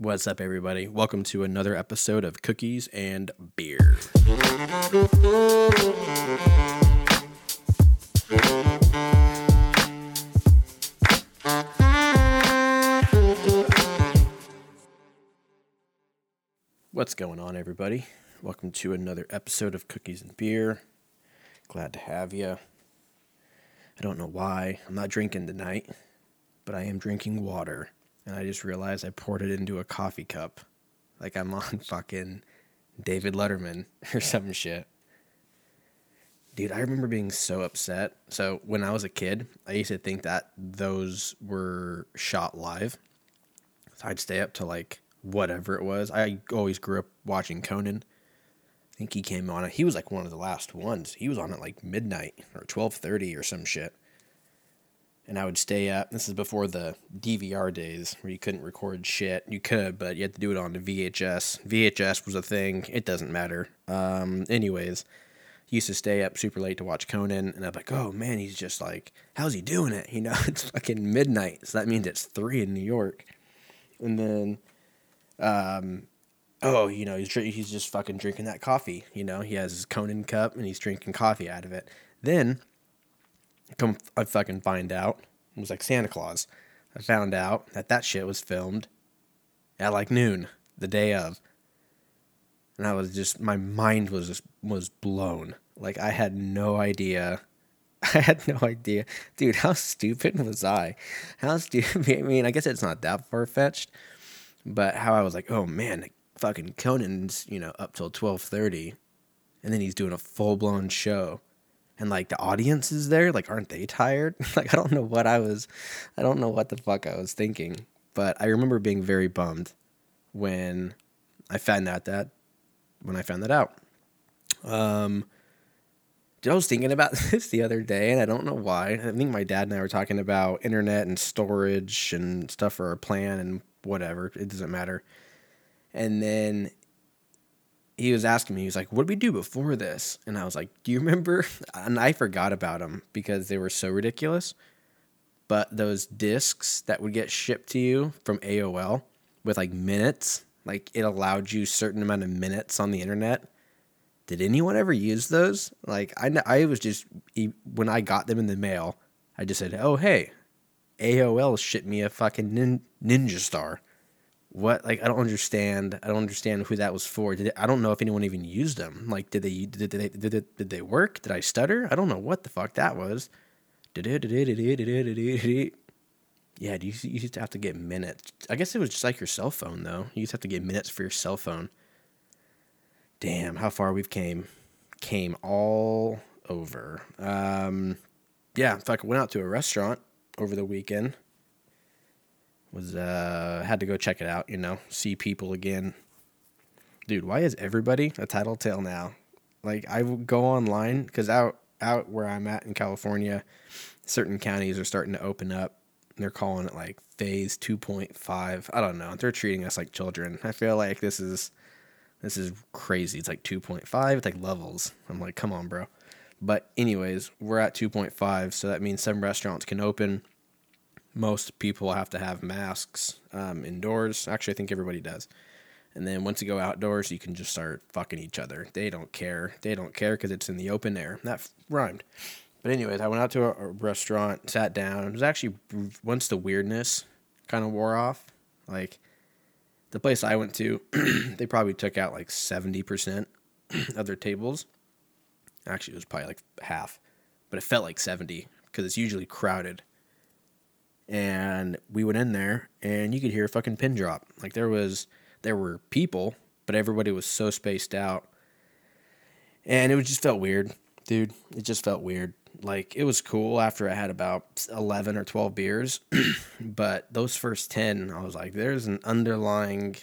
What's up, everybody? Welcome to another episode of Cookies and Beer. What's going on, everybody? Welcome to another episode of Cookies and Beer. Glad to have you. I don't know why. I'm not drinking tonight, but I am drinking water. And I just realized I poured it into a coffee cup. Like I'm on fucking David Letterman or some shit. Dude, I remember being so upset. So when I was a kid, I used to think that those were shot live. So I'd stay up to like whatever it was. I always grew up watching Conan. I think he came on it. He was like one of the last ones. He was on at like midnight or twelve thirty or some shit. And I would stay up. This is before the DVR days where you couldn't record shit. You could, but you had to do it on the VHS. VHS was a thing. It doesn't matter. Um, anyways, used to stay up super late to watch Conan, and I'm like, oh man, he's just like, how's he doing it? You know, it's fucking midnight, so that means it's three in New York. And then um, oh, you know, he's he's just fucking drinking that coffee. You know, he has his Conan cup and he's drinking coffee out of it. Then, come I fucking find out it was like Santa Claus. I found out that that shit was filmed at like noon the day of, and I was just my mind was just was blown. Like I had no idea. I had no idea, dude. How stupid was I? How stupid? I mean, I guess it's not that far fetched but how I was like, oh man, fucking Conan's you know up till twelve thirty, and then he's doing a full blown show, and like the audience is there, like aren't they tired? like I don't know what I was, I don't know what the fuck I was thinking, but I remember being very bummed when I found out that when I found that out. Um, I was thinking about this the other day, and I don't know why. I think my dad and I were talking about internet and storage and stuff for our plan and whatever. It doesn't matter. And then he was asking me, he was like, What did we do before this? And I was like, Do you remember? And I forgot about them because they were so ridiculous. But those discs that would get shipped to you from AOL with like minutes, like it allowed you certain amount of minutes on the internet. Did anyone ever use those? Like I, I was just when I got them in the mail, I just said, "Oh hey, AOL shipped me a fucking nin- Ninja Star." What? Like I don't understand. I don't understand who that was for. Did I don't know if anyone even used them. Like did they did they did, they, did they work? Did I stutter? I don't know what the fuck that was. Yeah, you you used to have to get minutes. I guess it was just like your cell phone though. You used to have to get minutes for your cell phone. Damn, how far we've came. Came all over. Um, yeah, in fact, I went out to a restaurant over the weekend. Was uh had to go check it out, you know, see people again. Dude, why is everybody a tattletale now? Like I go online because out out where I'm at in California, certain counties are starting to open up. They're calling it like phase 2.5. I don't know. They're treating us like children. I feel like this is this is crazy. It's like 2.5. It's like levels. I'm like, come on, bro. But anyways, we're at 2.5, so that means some restaurants can open. Most people have to have masks um, indoors. Actually, I think everybody does. And then once you go outdoors, you can just start fucking each other. They don't care. They don't care because it's in the open air. That rhymed. But anyways, I went out to a, restaurant, sat down. It was actually once the weirdness kind of wore off. Like the place I went to, they probably took out like seventy percent of their tables. Actually, it was probably like half, but it felt like seventy because it's usually crowded. And we went in there, and you could hear a fucking pin drop. Like there was there were people, but everybody was so spaced out. And it just felt weird, dude. It just felt weird. Like it was cool after I had about 11 or 12 beers, but those first 10, I was like there's an underlying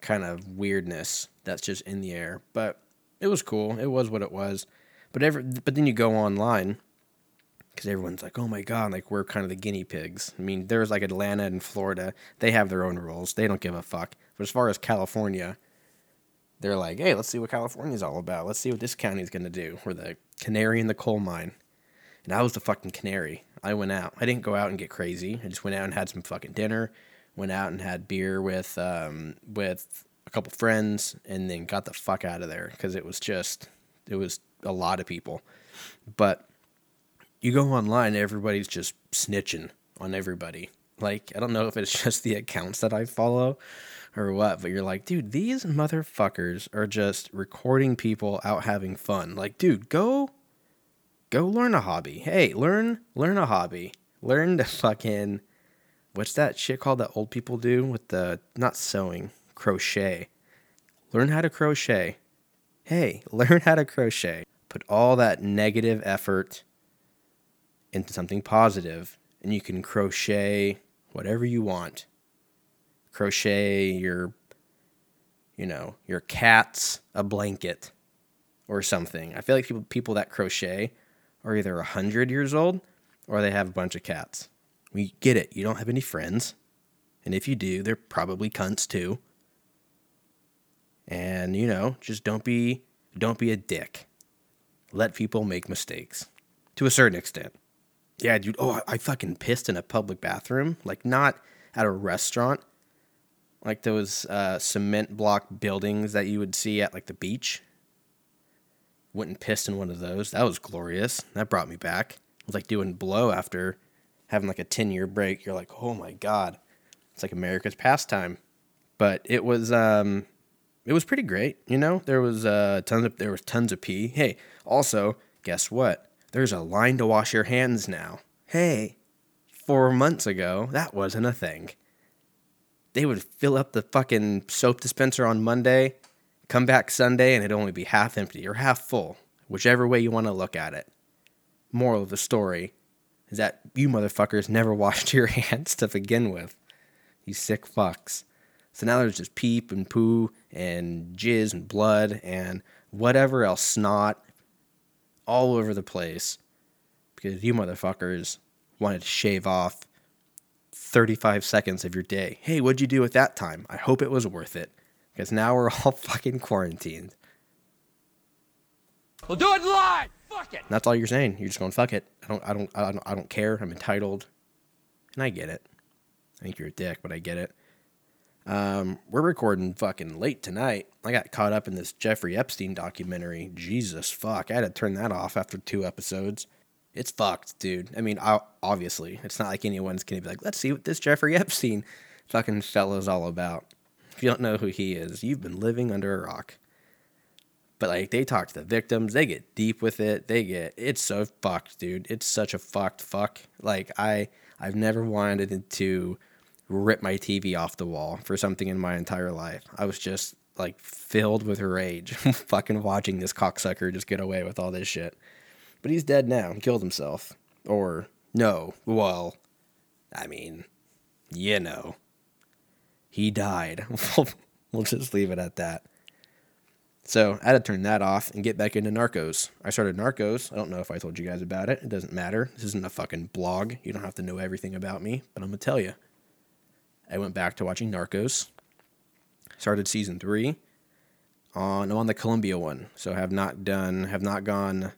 kind of weirdness that's just in the air. But it was cool. It was what it was. But every but then you go online because everyone's like, oh my god, like we're kind of the guinea pigs. I mean, there's like Atlanta and Florida, they have their own rules. They don't give a fuck. But as far as California, they're like, hey, let's see what California's all about. Let's see what this county's gonna do. We're the canary in the coal mine. And I was the fucking canary. I went out. I didn't go out and get crazy. I just went out and had some fucking dinner. went out and had beer with um, with a couple friends, and then got the fuck out of there because it was just it was a lot of people. But you go online, everybody's just snitching on everybody. Like I don't know if it's just the accounts that I follow or what, but you're like, dude, these motherfuckers are just recording people out having fun. Like, dude, go go learn a hobby. Hey, learn learn a hobby. Learn to fucking what's that shit called that old people do with the not sewing, crochet. Learn how to crochet. Hey, learn how to crochet. Put all that negative effort into something positive and you can crochet whatever you want. Crochet your you know, your cat's a blanket or something. I feel like people people that crochet are either 100 years old or they have a bunch of cats. We get it. You don't have any friends. And if you do, they're probably cunts too. And you know, just don't be don't be a dick. Let people make mistakes to a certain extent. Yeah, dude. Oh, I fucking pissed in a public bathroom. Like not at a restaurant. Like those uh, cement block buildings that you would see at like the beach. Went and pissed in one of those. That was glorious. That brought me back. It was like doing blow after having like a 10 year break. You're like, oh my God. It's like America's pastime. But it was um it was pretty great, you know? There was uh tons of there was tons of pee. Hey, also, guess what? There's a line to wash your hands now. Hey, four months ago, that wasn't a thing. They would fill up the fucking soap dispenser on Monday, come back Sunday, and it'd only be half empty or half full, whichever way you want to look at it. Moral of the story is that you motherfuckers never washed your hands to begin with. You sick fucks. So now there's just peep and poo and jizz and blood and whatever else, snot, all over the place because you motherfuckers wanted to shave off 35 seconds of your day. Hey, what'd you do with that time? I hope it was worth it because now we're all fucking quarantined. We'll do it live. Fuck it. And that's all you're saying. You're just going fuck it. I don't I don't I don't I don't care. I'm entitled. And I get it. I think you're a dick, but I get it. Um, we're recording fucking late tonight. I got caught up in this Jeffrey Epstein documentary. Jesus fuck. I had to turn that off after two episodes. It's fucked, dude. I mean, obviously, it's not like anyone's gonna be like, let's see what this Jeffrey Epstein fucking fellow's all about. If you don't know who he is, you've been living under a rock. But like, they talk to the victims, they get deep with it. They get it's so fucked, dude. It's such a fucked fuck. Like I, I've never wanted to rip my TV off the wall for something in my entire life. I was just like filled with rage fucking watching this cocksucker just get away with all this shit. But he's dead now. He killed himself. Or no, well, I mean, you know. He died. we'll just leave it at that. So I had to turn that off and get back into Narcos. I started Narcos. I don't know if I told you guys about it. It doesn't matter. This isn't a fucking blog. You don't have to know everything about me, but I'm going to tell you. I went back to watching Narcos. Started season three. On I'm on the Colombia one, so have not done have not gone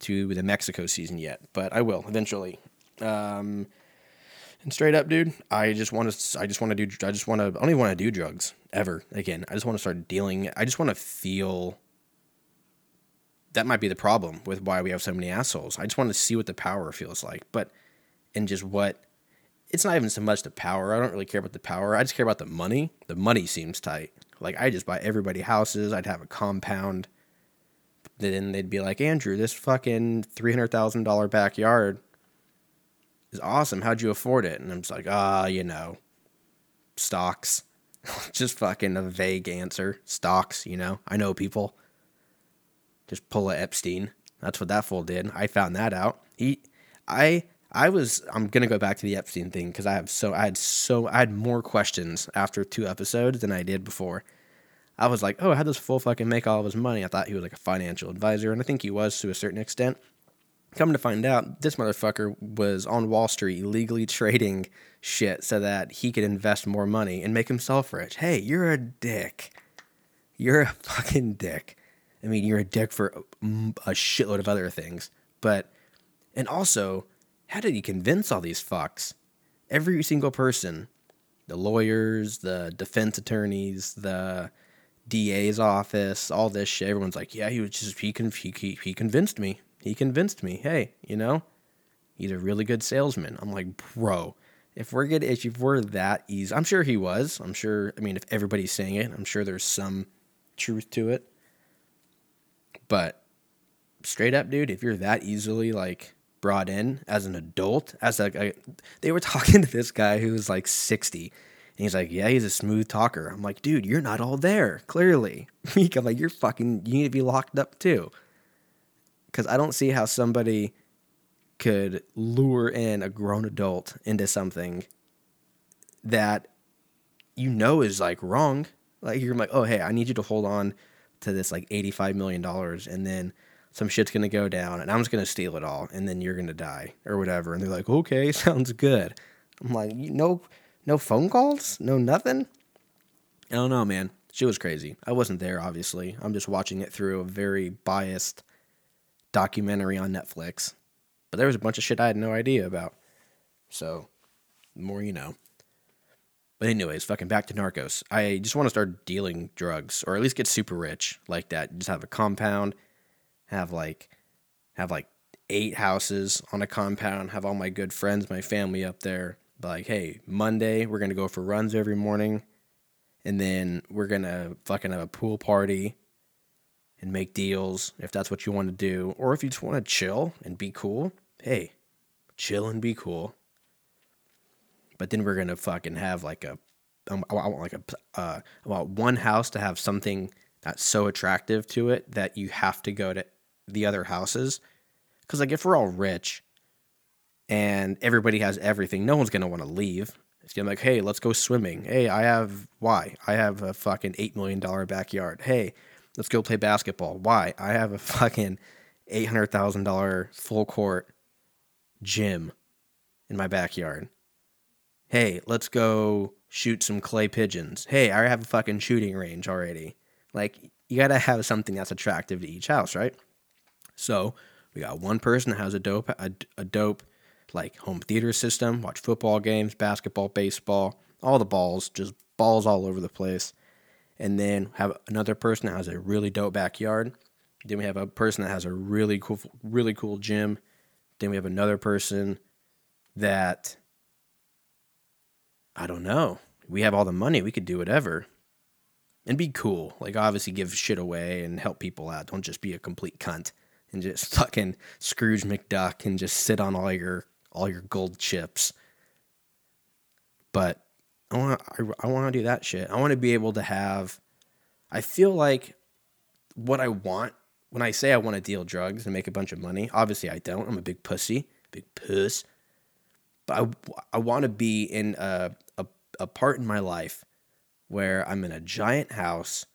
to the Mexico season yet, but I will eventually. Um, and straight up, dude, I just want to. I just want to do. I just want to. I don't even want to do drugs ever again. I just want to start dealing. I just want to feel. That might be the problem with why we have so many assholes. I just want to see what the power feels like, but and just what it's not even so much the power. I don't really care about the power. I just care about the money. The money seems tight. Like I just buy everybody houses. I'd have a compound. Then they'd be like, Andrew, this fucking three hundred thousand dollar backyard is awesome. How'd you afford it? And I'm just like, ah, you know, stocks. just fucking a vague answer. Stocks, you know. I know people. Just pull a Epstein. That's what that fool did. I found that out. He, I I was I'm gonna go back to the Epstein thing because I have so I had so I had more questions after two episodes than I did before. I was like, oh, how does Full fucking make all of his money? I thought he was like a financial advisor, and I think he was to a certain extent. Come to find out, this motherfucker was on Wall Street illegally trading shit so that he could invest more money and make himself rich. Hey, you're a dick. You're a fucking dick. I mean, you're a dick for mm, a shitload of other things, but and also how did he convince all these fucks Every single person, the lawyers, the defense attorneys, the DA's office, all this shit. Everyone's like, yeah, he was just he he, he, he convinced me. He convinced me. Hey, you know, he's a really good salesman. I'm like, bro, if we're good, if we're that easy, I'm sure he was. I'm sure. I mean, if everybody's saying it, I'm sure there's some truth to it. But straight up, dude, if you're that easily like brought in as an adult, as a they were talking to this guy who was like 60. And he's like, yeah, he's a smooth talker. I'm like, dude, you're not all there, clearly. I'm like, you're fucking, you need to be locked up too. Because I don't see how somebody could lure in a grown adult into something that you know is like wrong. Like you're like, oh hey, I need you to hold on to this like eighty-five million dollars, and then some shit's gonna go down, and I'm just gonna steal it all, and then you're gonna die or whatever. And they're like, okay, sounds good. I'm like, no, no phone calls, no nothing. I don't know, man. She was crazy. I wasn't there, obviously. I'm just watching it through a very biased documentary on Netflix. But there was a bunch of shit I had no idea about. So, the more you know. But anyways, fucking back to Narcos. I just want to start dealing drugs, or at least get super rich like that. Just have a compound, have like, have like eight houses on a compound, have all my good friends, my family up there. Like, hey, Monday we're gonna go for runs every morning, and then we're gonna fucking have a pool party and make deals if that's what you want to do, or if you just want to chill and be cool. Hey, chill and be cool. But then we're gonna fucking have like a, um, I want like a, uh, I want one house to have something that's so attractive to it that you have to go to the other houses. Because like if we're all rich and everybody has everything, no one's gonna want to leave. It's gonna be like, hey, let's go swimming. Hey, I have why? I have a fucking eight million dollar backyard. Hey, let's go play basketball. Why? I have a fucking eight hundred thousand dollar full court gym in my backyard. Hey, let's go shoot some clay pigeons. Hey, I have a fucking shooting range already. Like you gotta have something that's attractive to each house, right? So we got one person that has a dope a, a dope like home theater system, watch football games, basketball, baseball, all the balls, just balls all over the place. And then have another person that has a really dope backyard. Then we have a person that has a really cool really cool gym. Then we have another person that I don't know. We have all the money, we could do whatever. And be cool. Like obviously give shit away and help people out. Don't just be a complete cunt and just fucking Scrooge McDuck and just sit on all your all your gold chips. But I want I, I want to do that shit. I want to be able to have I feel like what I want when I say I want to deal drugs and make a bunch of money, obviously I don't. I'm a big pussy, big puss. But I, I want to be in a, a, a part in my life where I'm in a giant house.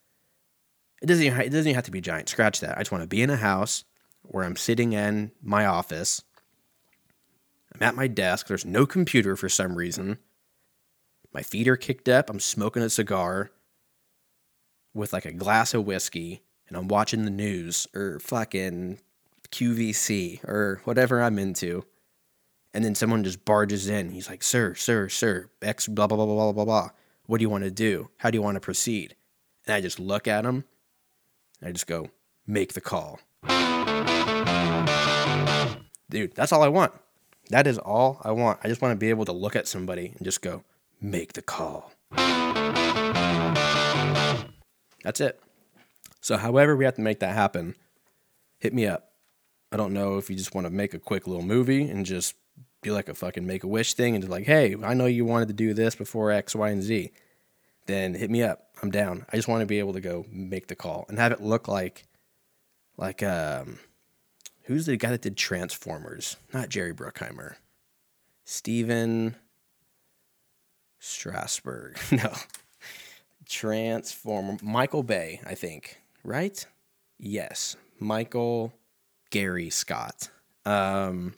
It doesn't, even, it doesn't even have to be giant. Scratch that. I just want to be in a house where I'm sitting in my office. I'm at my desk. There's no computer for some reason. My feet are kicked up. I'm smoking a cigar with like a glass of whiskey and I'm watching the news or fucking QVC or whatever I'm into. And then someone just barges in. He's like, Sir, sir, sir, X, blah, blah, blah, blah, blah, blah. What do you want to do? How do you want to proceed? And I just look at him. I just go, Make the call. Dude, that's all I want. That is all I want. I just want to be able to look at somebody and just go, Make the call. That's it. So, however, we have to make that happen, hit me up. I don't know if you just want to make a quick little movie and just be like a fucking make a wish thing and just like, hey, I know you wanted to do this before X, Y, and Z. Then hit me up. I'm down. I just want to be able to go make the call and have it look like, like, um, who's the guy that did Transformers? Not Jerry Bruckheimer. Steven Strasberg. no. Transformer. Michael Bay, I think right? Yes, Michael Gary Scott. Um,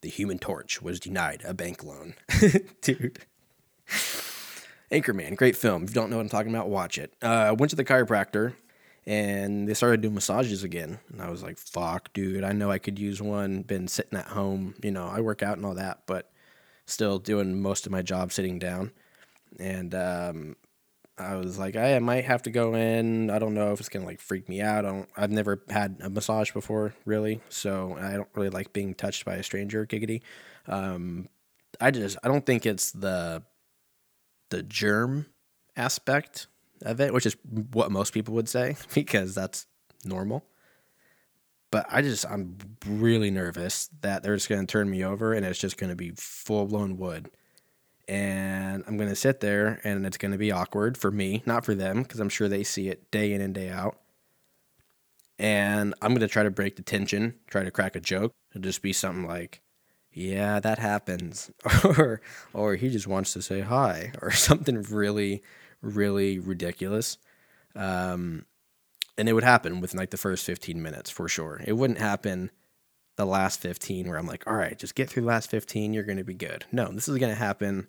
the Human Torch was denied a bank loan, dude. Anchorman, great film. If you don't know what I'm talking about, watch it. Uh, went to the chiropractor and they started doing massages again. And I was like, fuck, dude, I know I could use one. Been sitting at home, you know, I work out and all that, but still doing most of my job sitting down. And um, I was like, I might have to go in. I don't know if it's gonna like freak me out. I don't. I've never had a massage before, really, so I don't really like being touched by a stranger. Giggity. Um, I just I don't think it's the the germ aspect of it, which is what most people would say because that's normal. But I just I'm really nervous that they're just gonna turn me over and it's just gonna be full blown wood. And I'm gonna sit there and it's gonna be awkward for me, not for them, because I'm sure they see it day in and day out. And I'm gonna try to break the tension, try to crack a joke. It'll just be something like, yeah, that happens. or or he just wants to say hi or something really, really ridiculous. Um, and it would happen within like the first 15 minutes for sure. It wouldn't happen the last 15 where I'm like, all right, just get through the last 15, you're going to be good. No, this is going to happen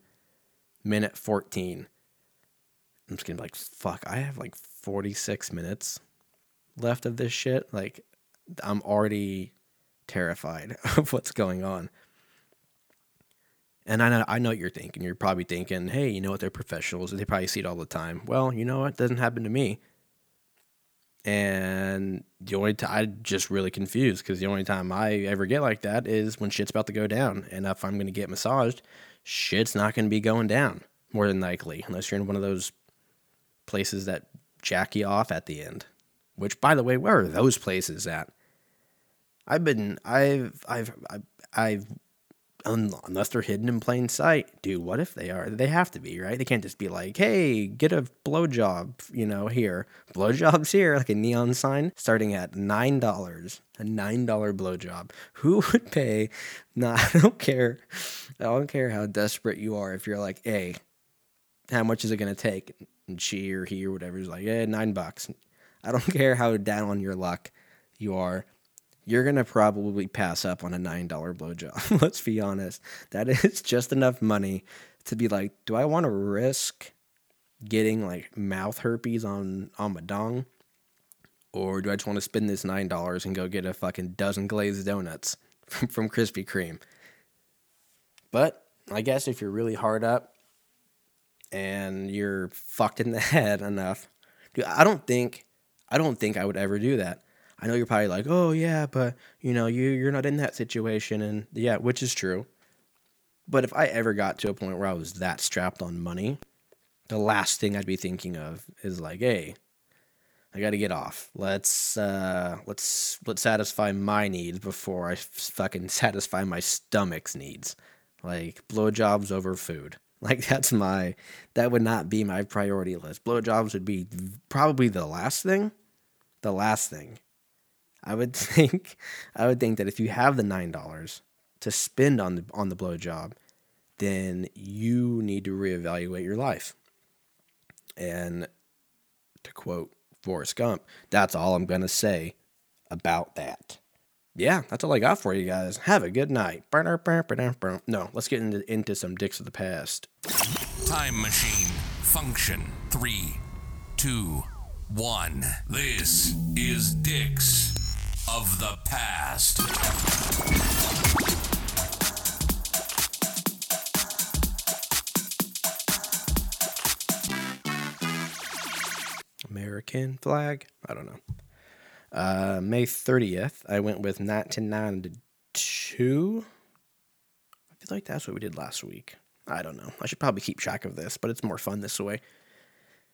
minute 14. I'm just going to be like, fuck, I have like 46 minutes left of this shit. Like, I'm already terrified of what's going on. And I know, I know what you're thinking. You're probably thinking, hey, you know what? They're professionals. They probably see it all the time. Well, you know what? It doesn't happen to me. And the only time I'm just really confused because the only time I ever get like that is when shit's about to go down. And if I'm going to get massaged, shit's not going to be going down more than likely, unless you're in one of those places that jack you off at the end. Which, by the way, where are those places at? I've been, I've, I've, I've, I've unless they're hidden in plain sight. Dude, what if they are? They have to be, right? They can't just be like, hey, get a blowjob, you know, here. Blowjobs here, like a neon sign, starting at $9. A $9 blowjob. Who would pay? Nah, I don't care. I don't care how desperate you are. If you're like, hey, how much is it going to take? And she or he or whatever is like, yeah, nine bucks. I don't care how down on your luck you are you're gonna probably pass up on a nine dollar blowjob. Let's be honest. That is just enough money to be like, do I want to risk getting like mouth herpes on on my dong, or do I just want to spend this nine dollars and go get a fucking dozen glazed donuts from, from Krispy Kreme? But I guess if you're really hard up and you're fucked in the head enough, I don't think I don't think I would ever do that. I know you're probably like, oh yeah, but you know, you you're not in that situation, and yeah, which is true. But if I ever got to a point where I was that strapped on money, the last thing I'd be thinking of is like, hey, I got to get off. Let's uh, let's let's satisfy my needs before I fucking satisfy my stomach's needs. Like blowjobs over food. Like that's my that would not be my priority list. Blowjobs would be probably the last thing. The last thing. I would think I would think that if you have the nine dollars to spend on the on the blowjob, then you need to reevaluate your life. And to quote Forrest Gump, that's all I'm gonna say about that. Yeah, that's all I got for you guys. Have a good night. No, let's get into, into some dicks of the past. Time machine function three, two, one. This is Dicks of the past. American flag? I don't know. Uh, May 30th, I went with 1992. I feel like that's what we did last week. I don't know. I should probably keep track of this, but it's more fun this way.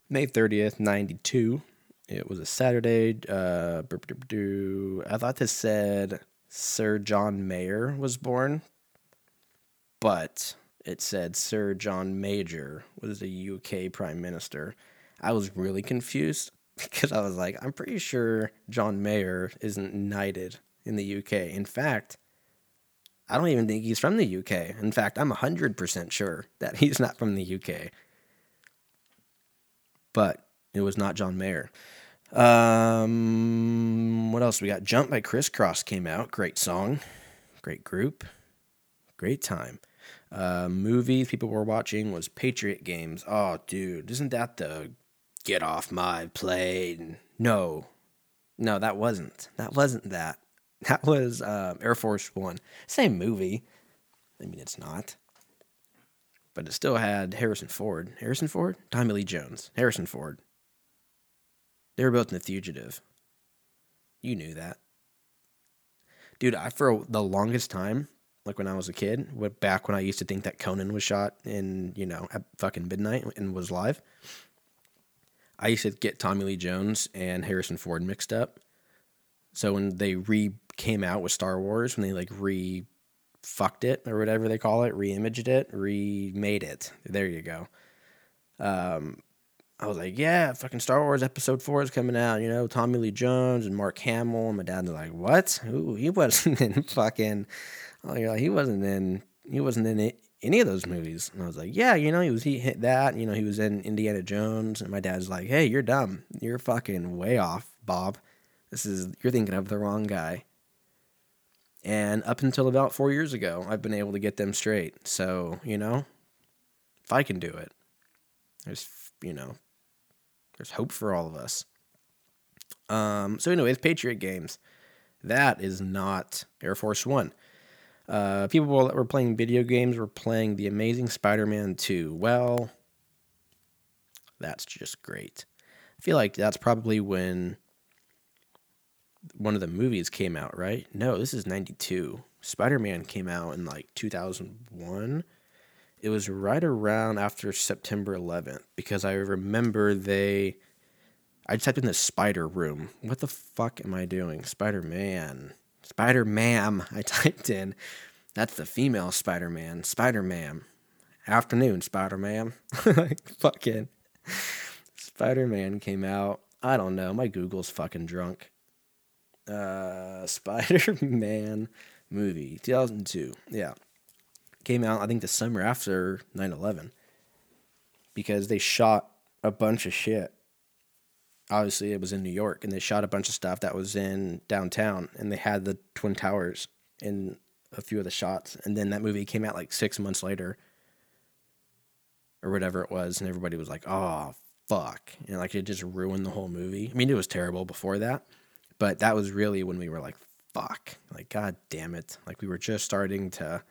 May 30th, 92. It was a Saturday. Uh, I thought this said Sir John Mayer was born, but it said Sir John Major was the UK Prime Minister. I was really confused because I was like, I'm pretty sure John Mayer isn't knighted in the UK. In fact, I don't even think he's from the UK. In fact, I'm 100% sure that he's not from the UK. But it was not John Mayer. Um, what else? We got Jump by Kris Kross came out. Great song. Great group. Great time. Uh, movies people were watching was Patriot Games. Oh, dude, isn't that the get off my plane? No, no, that wasn't. That wasn't that. That was uh, Air Force One. Same movie. I mean, it's not. but it still had Harrison Ford. Harrison Ford? Tommy Lee Jones. Harrison Ford. They were both in The Fugitive. You knew that. Dude, I for the longest time, like when I was a kid, back when I used to think that Conan was shot in, you know, at fucking midnight and was live, I used to get Tommy Lee Jones and Harrison Ford mixed up. So when they re came out with Star Wars, when they like re fucked it or whatever they call it, re-imaged it, remade it. There you go. Um, I was like, yeah, fucking Star Wars Episode Four is coming out. You know, Tommy Lee Jones and Mark Hamill. And my dad's like, what? Ooh, he wasn't in fucking. Oh, like, he wasn't in. He wasn't in it, any of those movies. And I was like, yeah, you know, he was he hit that. You know, he was in Indiana Jones. And my dad's like, hey, you're dumb. You're fucking way off, Bob. This is you're thinking of the wrong guy. And up until about four years ago, I've been able to get them straight. So you know, if I can do it, there's you know there's hope for all of us. Um, so, anyway, anyways, Patriot games. That is not Air Force One. Uh, people that were playing video games were playing The Amazing Spider Man 2. Well, that's just great. I feel like that's probably when one of the movies came out, right? No, this is 92. Spider Man came out in like 2001 it was right around after September 11th because I remember they. I typed in the spider room. What the fuck am I doing? Spider Man. Spider Man. I typed in. That's the female Spider Man. Spider Man. Afternoon, Spider Man. fucking. Spider Man came out. I don't know. My Google's fucking drunk. Uh, Spider Man movie, 2002. Yeah came out, I think, the summer after 9 11 because they shot a bunch of shit. Obviously, it was in New York, and they shot a bunch of stuff that was in downtown, and they had the Twin Towers in a few of the shots. And then that movie came out like six months later, or whatever it was, and everybody was like, oh, fuck. And like it just ruined the whole movie. I mean, it was terrible before that, but that was really when we were like, fuck. Like, god damn it. Like, we were just starting to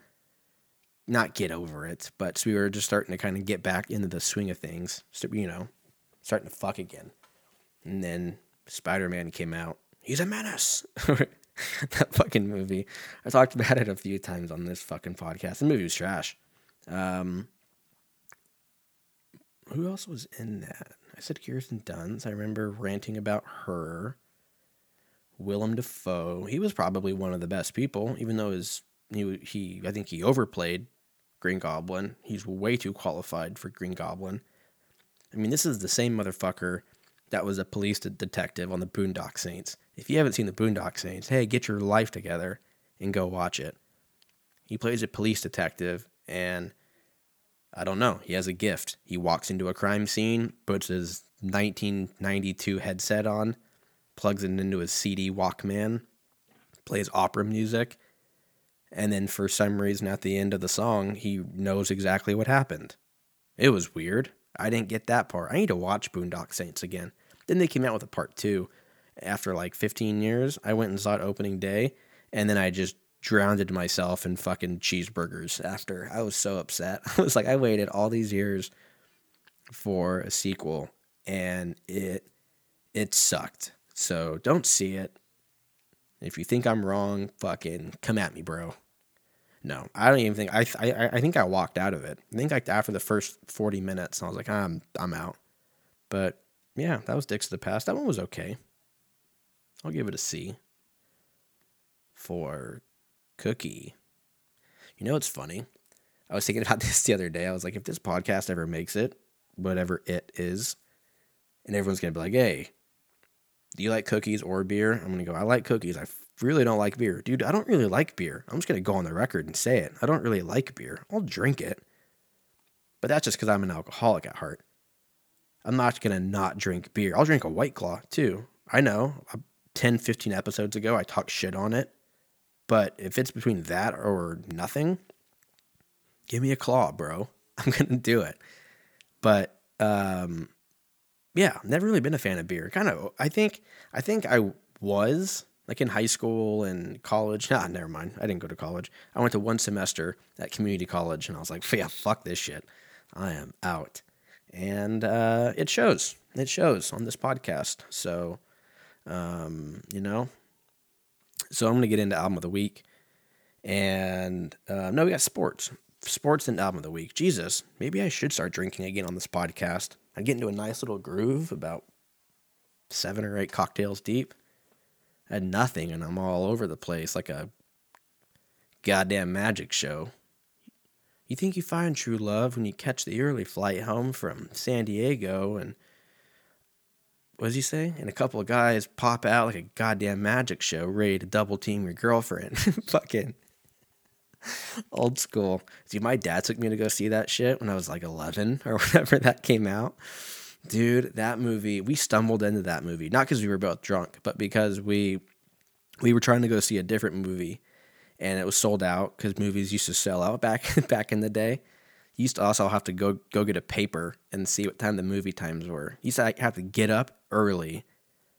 not get over it, but so we were just starting to kind of get back into the swing of things. So, you know, starting to fuck again. And then Spider Man came out. He's a menace. that fucking movie. I talked about it a few times on this fucking podcast. The movie was trash. Um, who else was in that? I said Kirsten Dunst. I remember ranting about her. Willem Dafoe. He was probably one of the best people, even though his he he I think he overplayed Green Goblin. He's way too qualified for Green Goblin. I mean, this is the same motherfucker that was a police detective on the Boondock Saints. If you haven't seen the Boondock Saints, hey, get your life together and go watch it. He plays a police detective, and I don't know, he has a gift. He walks into a crime scene, puts his 1992 headset on, plugs it into his CD Walkman, plays opera music, and then for some reason at the end of the song, he knows exactly what happened. It was weird. I didn't get that part. I need to watch Boondock Saints again. Then they came out with a part two after like 15 years. I went and saw it opening day, and then I just drowned myself in fucking cheeseburgers after. I was so upset. I was like, I waited all these years for a sequel, and it it sucked. So don't see it. If you think I'm wrong, fucking come at me, bro. No, I don't even think I, I I think I walked out of it. I think like after the first forty minutes, I was like, I'm I'm out. But yeah, that was Dicks of the Past. That one was okay. I'll give it a C. For Cookie. You know, it's funny. I was thinking about this the other day. I was like, if this podcast ever makes it, whatever it is, and everyone's gonna be like, hey, do you like cookies or beer? I'm gonna go, I like cookies. I really don't like beer. Dude, I don't really like beer. I'm just going to go on the record and say it. I don't really like beer. I'll drink it. But that's just because I'm an alcoholic at heart. I'm not going to not drink beer. I'll drink a White Claw too. I know 10, 15 episodes ago, I talked shit on it. But if it's between that or nothing, give me a claw, bro. I'm going to do it. But, um, yeah, never really been a fan of beer. Kind of, I think, I think I was like in high school and college. Nah, never mind. I didn't go to college. I went to one semester at community college, and I was like, yeah, fuck this shit. I am out, and uh, it shows. It shows on this podcast. So, um, you know, so I'm gonna get into album of the week, and uh, no, we got sports, sports and album of the week. Jesus, maybe I should start drinking again on this podcast. I get into a nice little groove about seven or eight cocktails deep. Had nothing, and I'm all over the place like a goddamn magic show. You think you find true love when you catch the early flight home from San Diego and what does he say? And a couple of guys pop out like a goddamn magic show, ready to double team your girlfriend. Fucking old school. See, my dad took me to go see that shit when I was like 11 or whenever that came out. Dude, that movie, we stumbled into that movie, not because we were both drunk, but because we we were trying to go see a different movie and it was sold out because movies used to sell out back back in the day. You used to also have to go go get a paper and see what time the movie times were. You used to have to get up early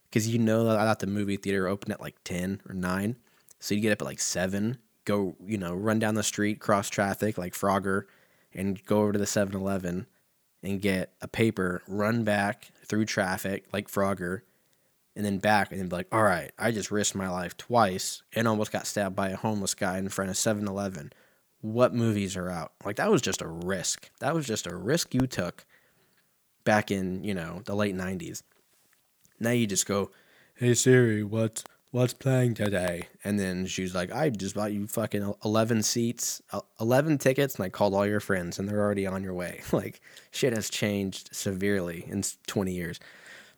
because you know that I thought the movie theater opened at like ten or nine, so you get up at like seven, go you know run down the street, cross traffic like Frogger, and go over to the 7-Eleven and get a paper, run back through traffic like Frogger, and then back and then be like, all right, I just risked my life twice and almost got stabbed by a homeless guy in front of 7 Eleven. What movies are out? Like, that was just a risk. That was just a risk you took back in, you know, the late 90s. Now you just go, hey Siri, what's what's playing today? And then she's like, I just bought you fucking 11 seats, 11 tickets, and I called all your friends, and they're already on your way. like, shit has changed severely in 20 years.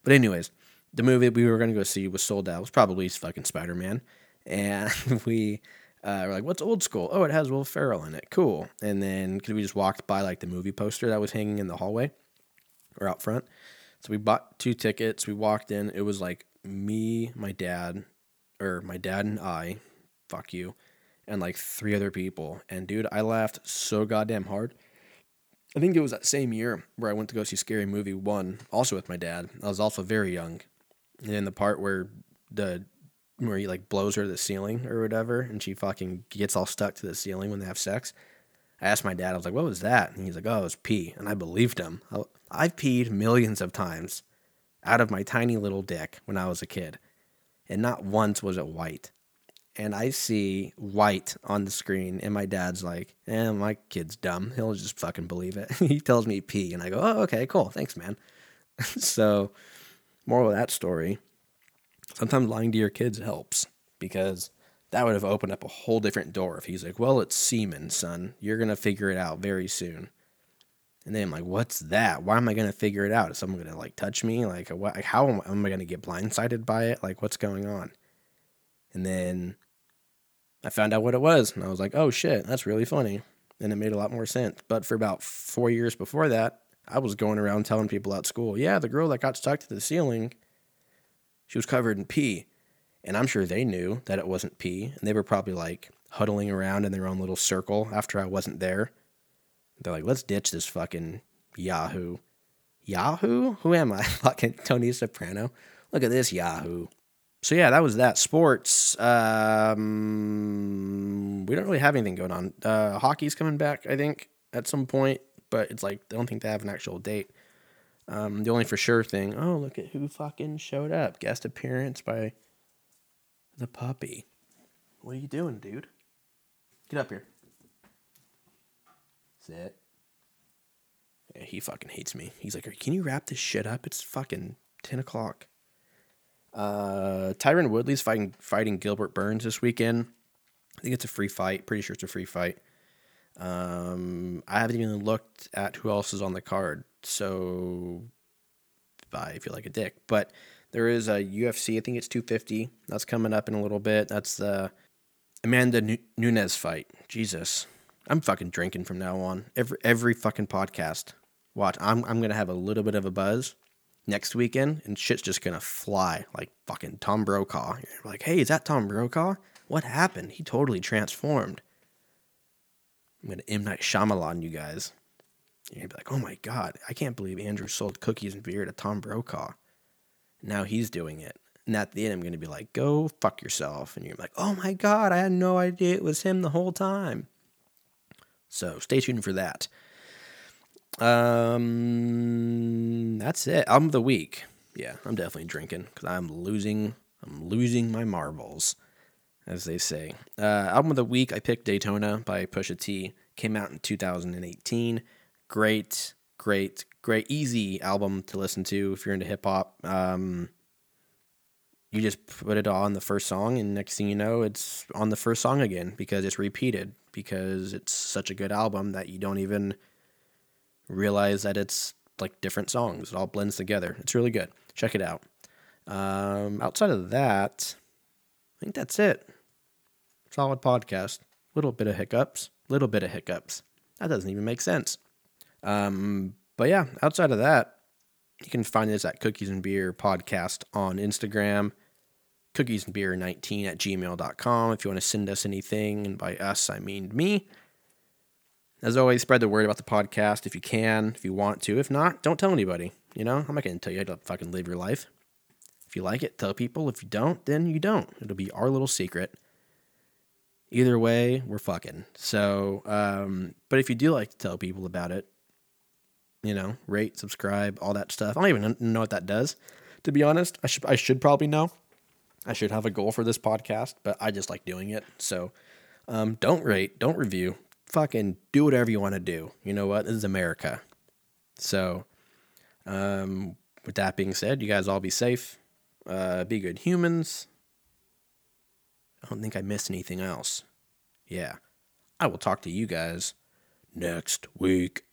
But, anyways, the movie we were going to go see was sold out. It was probably fucking Spider Man. And we uh, were like, what's old school? Oh, it has Will Ferrell in it. Cool. And then because we just walked by like the movie poster that was hanging in the hallway or out front. So we bought two tickets. We walked in. It was like me, my dad, or my dad and I, fuck you, and like three other people. And dude, I laughed so goddamn hard. I think it was that same year where I went to go see Scary Movie 1, also with my dad. I was also very young. And in the part where the where he like blows her to the ceiling or whatever, and she fucking gets all stuck to the ceiling when they have sex. I asked my dad, I was like, "What was that?" And he's like, "Oh, it was pee," and I believed him. I've peed millions of times out of my tiny little dick when I was a kid, and not once was it white. And I see white on the screen, and my dad's like, "Eh, my kid's dumb. He'll just fucking believe it." he tells me pee, and I go, "Oh, okay, cool, thanks, man." so, moral of that story: sometimes lying to your kids helps because that would have opened up a whole different door if he's like, "Well, it's semen, son. You're gonna figure it out very soon." And then I'm like, "What's that? Why am I gonna figure it out? Is someone gonna like touch me? Like, what? How am, am I gonna get blindsided by it? Like, what's going on?" And then I found out what it was, and I was like, "Oh shit, that's really funny," and it made a lot more sense. But for about four years before that, I was going around telling people at school, "Yeah, the girl that got stuck to the ceiling, she was covered in pee," and I'm sure they knew that it wasn't pee, and they were probably like huddling around in their own little circle after I wasn't there. They're like, "Let's ditch this fucking Yahoo." Yahoo? Who am I? Fucking Tony Soprano. Look at this Yahoo so yeah, that was that. Sports. Um, we don't really have anything going on. Uh, hockey's coming back, I think, at some point, but it's like I don't think they have an actual date. Um, the only for sure thing. Oh, look at who fucking showed up! Guest appearance by the puppy. What are you doing, dude? Get up here. Sit. Yeah, he fucking hates me. He's like, "Can you wrap this shit up? It's fucking ten o'clock." Uh, Tyron Woodley's fighting fighting Gilbert Burns this weekend. I think it's a free fight. Pretty sure it's a free fight. Um, I haven't even looked at who else is on the card, so bye. I feel like a dick. But there is a UFC. I think it's 250. That's coming up in a little bit. That's the Amanda Nunes fight. Jesus, I'm fucking drinking from now on. Every every fucking podcast. Watch. I'm I'm gonna have a little bit of a buzz next weekend and shit's just gonna fly like fucking Tom Brokaw. You're like, hey, is that Tom Brokaw? What happened? He totally transformed. I'm gonna M Night Shyamalan you guys. You're gonna be like, oh my god, I can't believe Andrew sold cookies and beer to Tom Brokaw. Now he's doing it. And at the end, I'm to be like, go fuck yourself. And you're like, oh my God, I had no idea it was him the whole time. So stay tuned for that. Um, that's it. Album of the week. Yeah, I'm definitely drinking because I'm losing. I'm losing my marbles, as they say. Uh, album of the week. I picked Daytona by Pusha T. Came out in 2018. Great, great, great, easy album to listen to if you're into hip hop. Um, you just put it on the first song, and next thing you know, it's on the first song again because it's repeated because it's such a good album that you don't even realize that it's like different songs. It all blends together. It's really good. Check it out. Um, outside of that, I think that's it. Solid podcast. Little bit of hiccups. Little bit of hiccups. That doesn't even make sense. Um, but yeah, outside of that, you can find us at Cookies and Beer Podcast on Instagram, cookies and beer 19 at gmail.com if you want to send us anything. And by us, I mean me. As always, spread the word about the podcast if you can, if you want to. If not, don't tell anybody. You know, I'm not going to tell you how to fucking live your life. If you like it, tell people. If you don't, then you don't. It'll be our little secret. Either way, we're fucking. So, um, but if you do like to tell people about it, you know, rate, subscribe, all that stuff. I don't even know what that does. To be honest, I should I should probably know. I should have a goal for this podcast, but I just like doing it. So, um, don't rate, don't review, fucking do whatever you want to do. You know what? This is America. So, um, with that being said, you guys all be safe. Uh, be good humans. I don't think I missed anything else. Yeah. I will talk to you guys next week.